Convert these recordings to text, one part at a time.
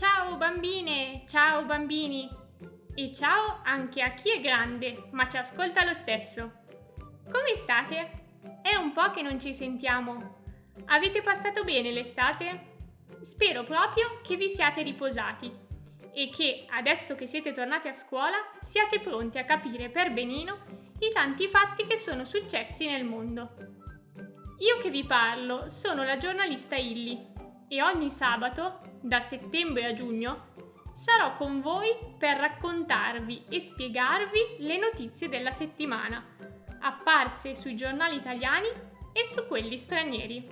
Ciao bambine, ciao bambini e ciao anche a chi è grande ma ci ascolta lo stesso. Come state? È un po' che non ci sentiamo. Avete passato bene l'estate? Spero proprio che vi siate riposati e che adesso che siete tornati a scuola siate pronti a capire per benino i tanti fatti che sono successi nel mondo. Io che vi parlo sono la giornalista Illy e ogni sabato, da settembre a giugno, sarò con voi per raccontarvi e spiegarvi le notizie della settimana, apparse sui giornali italiani e su quelli stranieri.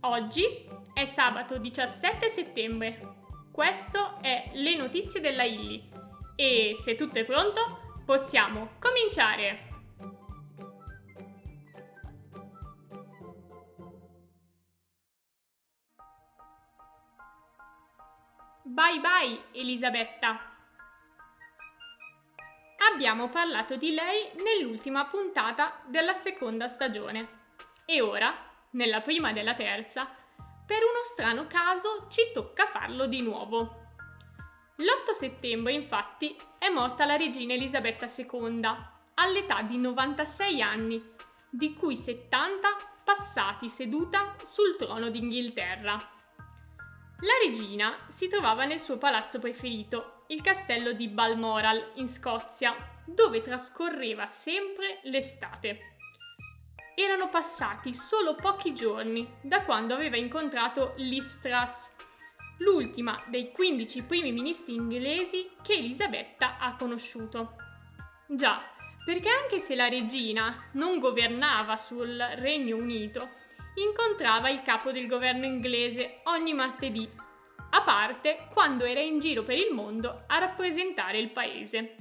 Oggi è sabato 17 settembre. Questo è Le notizie della Illy e se tutto è pronto possiamo cominciare! Bye bye Elisabetta! Abbiamo parlato di lei nell'ultima puntata della seconda stagione e ora, nella prima nella terza, per uno strano caso ci tocca farlo di nuovo. L'8 settembre, infatti, è morta la regina Elisabetta II, all'età di 96 anni, di cui 70 passati seduta sul trono d'Inghilterra. La regina si trovava nel suo palazzo preferito, il castello di Balmoral, in Scozia, dove trascorreva sempre l'estate. Erano passati solo pochi giorni da quando aveva incontrato Liz Truss, l'ultima dei 15 primi ministri inglesi che Elisabetta ha conosciuto. Già, perché anche se la regina non governava sul Regno Unito, incontrava il capo del governo inglese ogni martedì, a parte quando era in giro per il mondo a rappresentare il paese.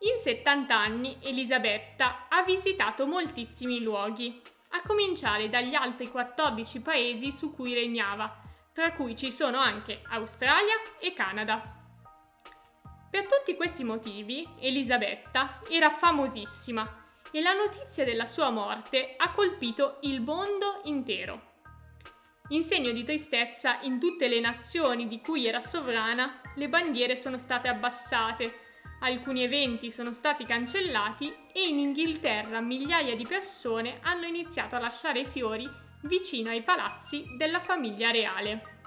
In 70 anni Elisabetta ha visitato moltissimi luoghi, a cominciare dagli altri 14 paesi su cui regnava, tra cui ci sono anche Australia e Canada. Per tutti questi motivi, Elisabetta era famosissima e la notizia della sua morte ha colpito il mondo intero. In segno di tristezza, in tutte le nazioni di cui era sovrana, le bandiere sono state abbassate, alcuni eventi sono stati cancellati e in Inghilterra migliaia di persone hanno iniziato a lasciare i fiori vicino ai palazzi della famiglia reale.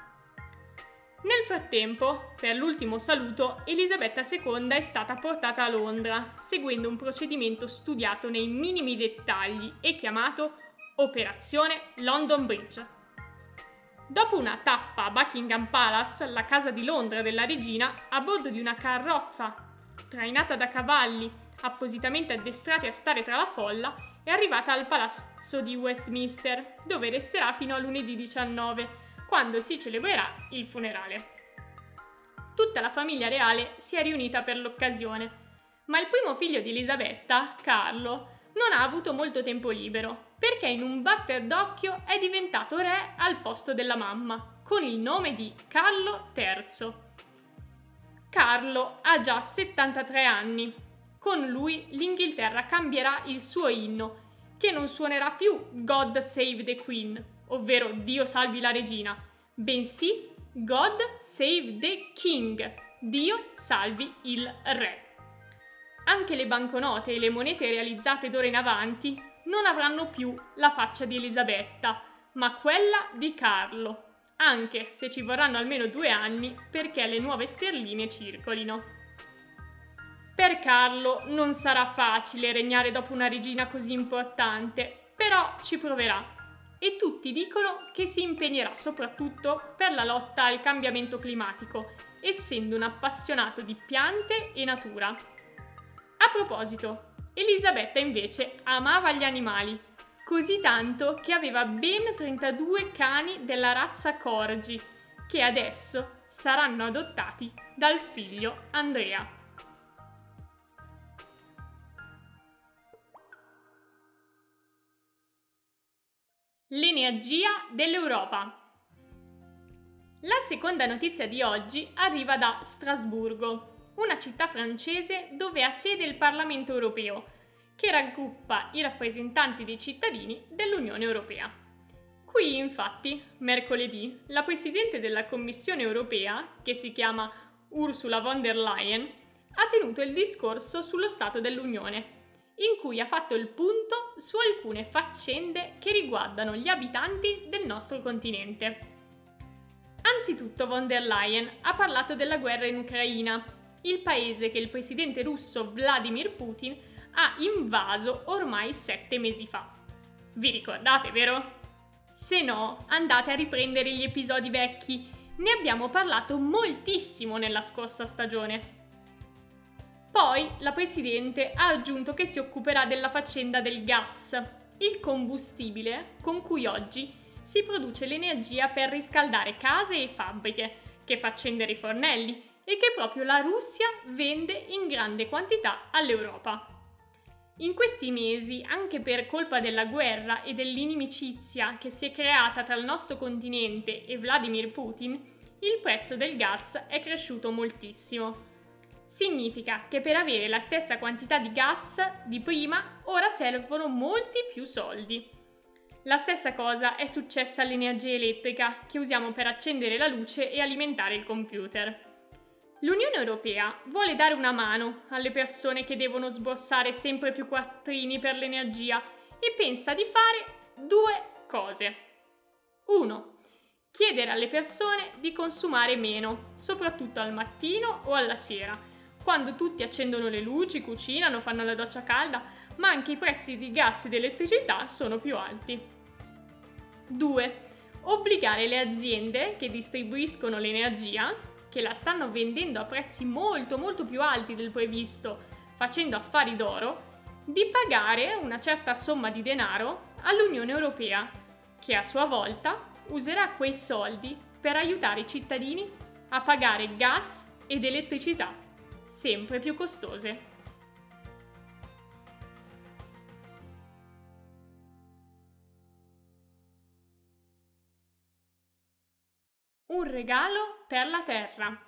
Nel frattempo, per l'ultimo saluto, Elisabetta II è stata portata a Londra, seguendo un procedimento studiato nei minimi dettagli e chiamato Operazione London Bridge. Dopo una tappa a Buckingham Palace, la casa di Londra della regina, a bordo di una carrozza trainata da cavalli appositamente addestrati a stare tra la folla, è arrivata al palazzo di Westminster, dove resterà fino a lunedì 19 quando si celebrerà il funerale. Tutta la famiglia reale si è riunita per l'occasione, ma il primo figlio di Elisabetta, Carlo, non ha avuto molto tempo libero, perché in un batter d'occhio è diventato re al posto della mamma, con il nome di Carlo III. Carlo ha già 73 anni. Con lui l'Inghilterra cambierà il suo inno, che non suonerà più God Save the Queen, ovvero Dio salvi la regina, bensì God save the king, Dio salvi il re. Anche le banconote e le monete realizzate d'ora in avanti non avranno più la faccia di Elisabetta, ma quella di Carlo, anche se ci vorranno almeno due anni perché le nuove sterline circolino. Per Carlo non sarà facile regnare dopo una regina così importante, però ci proverà e tutti dicono che si impegnerà soprattutto per la lotta al cambiamento climatico, essendo un appassionato di piante e natura. A proposito, Elisabetta invece amava gli animali, così tanto che aveva ben 32 cani della razza Corgi, che adesso saranno adottati dal figlio Andrea. L'energia dell'Europa. La seconda notizia di oggi arriva da Strasburgo, una città francese dove ha sede il Parlamento europeo, che raggruppa i rappresentanti dei cittadini dell'Unione Europea. Qui infatti, mercoledì, la Presidente della Commissione europea, che si chiama Ursula von der Leyen, ha tenuto il discorso sullo Stato dell'Unione, in cui ha fatto il punto su alcune faccende che riguardano gli abitanti del nostro continente. Anzitutto von der Leyen ha parlato della guerra in Ucraina, il paese che il presidente russo Vladimir Putin ha invaso ormai sette mesi fa. Vi ricordate, vero? Se no, andate a riprendere gli episodi vecchi. Ne abbiamo parlato moltissimo nella scorsa stagione. Poi la Presidente ha aggiunto che si occuperà della faccenda del gas, il combustibile con cui oggi si produce l'energia per riscaldare case e fabbriche, che fa accendere i fornelli e che proprio la Russia vende in grande quantità all'Europa. In questi mesi, anche per colpa della guerra e dell'inimicizia che si è creata tra il nostro continente e Vladimir Putin, il prezzo del gas è cresciuto moltissimo. Significa che per avere la stessa quantità di gas di prima ora servono molti più soldi. La stessa cosa è successa all'energia elettrica che usiamo per accendere la luce e alimentare il computer. L'Unione Europea vuole dare una mano alle persone che devono sborsare sempre più quattrini per l'energia e pensa di fare due cose. 1. Chiedere alle persone di consumare meno, soprattutto al mattino o alla sera, quando tutti accendono le luci, cucinano, fanno la doccia calda, ma anche i prezzi di gas ed elettricità sono più alti. 2. Obbligare le aziende che distribuiscono l'energia che la stanno vendendo a prezzi molto molto più alti del previsto, facendo affari d'oro, di pagare una certa somma di denaro all'Unione Europea, che a sua volta userà quei soldi per aiutare i cittadini a pagare gas ed elettricità sempre più costose. Un regalo per la Terra.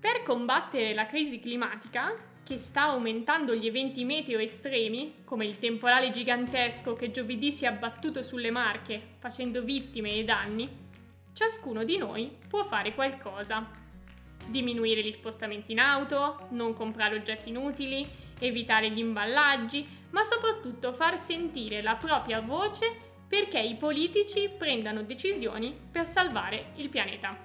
Per combattere la crisi climatica, che sta aumentando gli eventi meteo estremi, come il temporale gigantesco che giovedì si è abbattuto sulle Marche, facendo vittime e danni, ciascuno di noi può fare qualcosa. Diminuire gli spostamenti in auto, non comprare oggetti inutili, evitare gli imballaggi, ma soprattutto far sentire la propria voce perché i politici prendano decisioni per salvare il pianeta.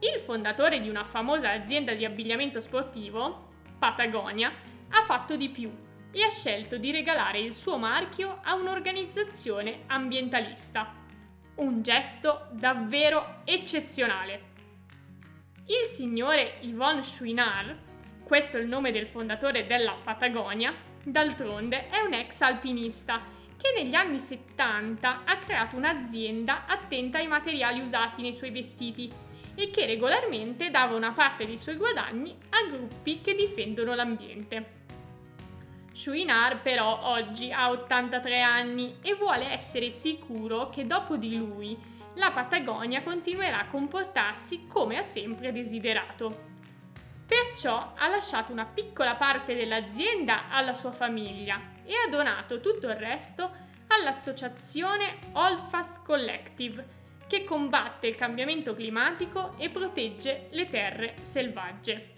Il fondatore di una famosa azienda di abbigliamento sportivo, Patagonia, ha fatto di più e ha scelto di regalare il suo marchio a un'organizzazione ambientalista. Un gesto davvero eccezionale. Il signore Yvonne Chouinard, questo è il nome del fondatore della Patagonia, d'altronde è un ex alpinista che negli anni 70 ha creato un'azienda attenta ai materiali usati nei suoi vestiti e che regolarmente dava una parte dei suoi guadagni a gruppi che difendono l'ambiente. Chouinard però oggi ha 83 anni e vuole essere sicuro che dopo di lui la Patagonia continuerà a comportarsi come ha sempre desiderato. Perciò ha lasciato una piccola parte dell'azienda alla sua famiglia e ha donato tutto il resto all'associazione Holdfast Collective, che combatte il cambiamento climatico e protegge le terre selvagge.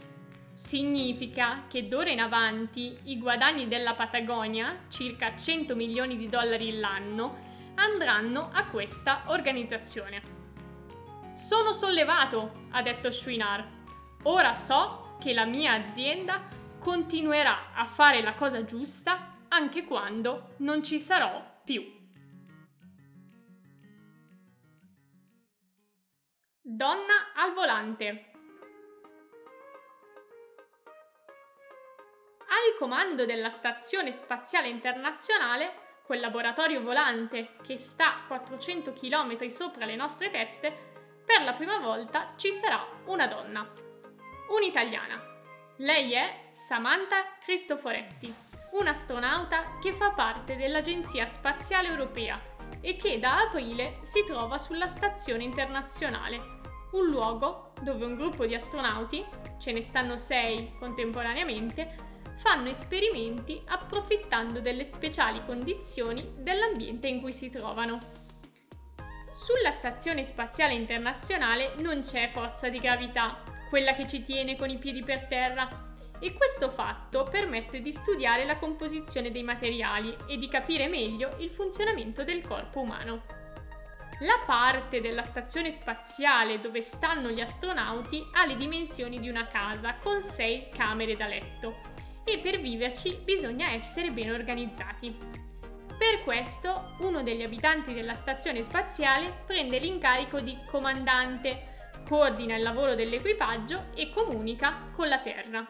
Significa che d'ora in avanti i guadagni della Patagonia, circa 100 milioni di dollari l'anno, andranno a questa organizzazione. Sono sollevato, ha detto Chouinard. Ora so che la mia azienda continuerà a fare la cosa giusta anche quando non ci sarò più. Donna al volante. Al comando della Stazione Spaziale Internazionale, quel laboratorio volante che sta 400 km sopra le nostre teste, per la prima volta ci sarà una donna, un'italiana. Lei è Samantha Cristoforetti un'astronauta che fa parte dell'Agenzia Spaziale Europea e che da aprile si trova sulla Stazione Internazionale, un luogo dove un gruppo di astronauti, ce ne stanno sei contemporaneamente, fanno esperimenti approfittando delle speciali condizioni dell'ambiente in cui si trovano. Sulla Stazione Spaziale Internazionale non c'è forza di gravità, quella che ci tiene con i piedi per terra, e questo fatto permette di studiare la composizione dei materiali e di capire meglio il funzionamento del corpo umano. La parte della stazione spaziale dove stanno gli astronauti ha le dimensioni di una casa con sei camere da letto viverci bisogna essere ben organizzati. Per questo uno degli abitanti della stazione spaziale prende l'incarico di comandante, coordina il lavoro dell'equipaggio e comunica con la Terra.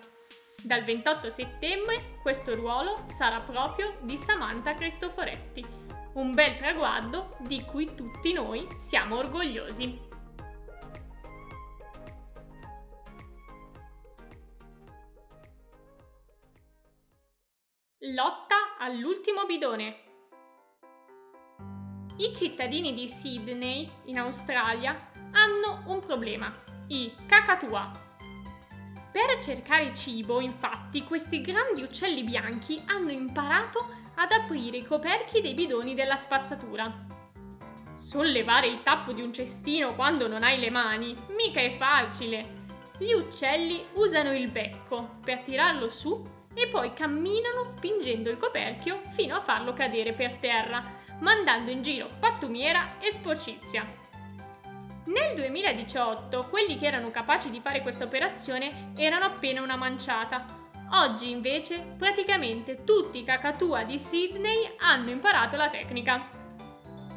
Dal 28 settembre questo ruolo sarà proprio di Samantha Cristoforetti, un bel traguardo di cui tutti noi siamo orgogliosi. Lotta all'ultimo bidone. I cittadini di Sydney, in Australia, hanno un problema, i cacatua per cercare cibo, infatti, questi grandi uccelli bianchi hanno imparato ad aprire i coperchi dei bidoni della spazzatura. Sollevare il tappo di un cestino quando non hai le mani mica è facile. Gli uccelli usano il becco per tirarlo su e poi camminano spingendo il coperchio fino a farlo cadere per terra, mandando in giro pattumiera e sporcizia. Nel 2018 quelli che erano capaci di fare questa operazione erano appena una manciata. Oggi invece praticamente tutti i cacatua di Sydney hanno imparato la tecnica.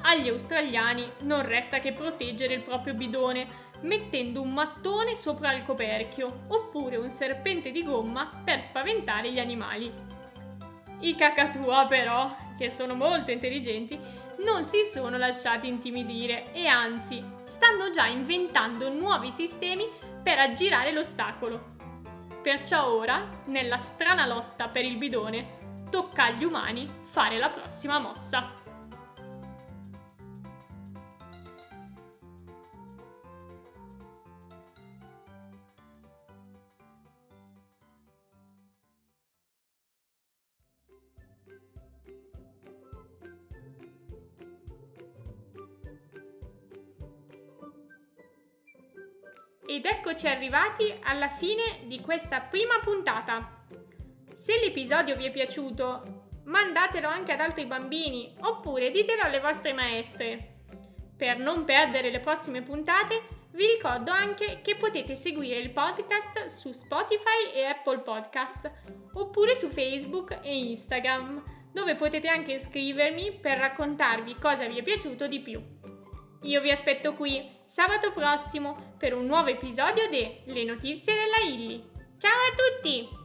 Agli australiani non resta che proteggere il proprio bidone mettendo un mattone sopra il coperchio oppure un serpente di gomma per spaventare gli animali. I cacatua però, che sono molto intelligenti, non si sono lasciati intimidire e anzi stanno già inventando nuovi sistemi per aggirare l'ostacolo. Perciò ora, nella strana lotta per il bidone, tocca agli umani fare la prossima mossa. Ed eccoci arrivati alla fine di questa prima puntata. Se l'episodio vi è piaciuto, mandatelo anche ad altri bambini oppure ditelo alle vostre maestre. Per non perdere le prossime puntate, vi ricordo anche che potete seguire il podcast su Spotify e Apple Podcast oppure su Facebook e Instagram, dove potete anche scrivermi per raccontarvi cosa vi è piaciuto di più. Io vi aspetto qui sabato prossimo per un nuovo episodio di Le notizie della Illy. Ciao a tutti!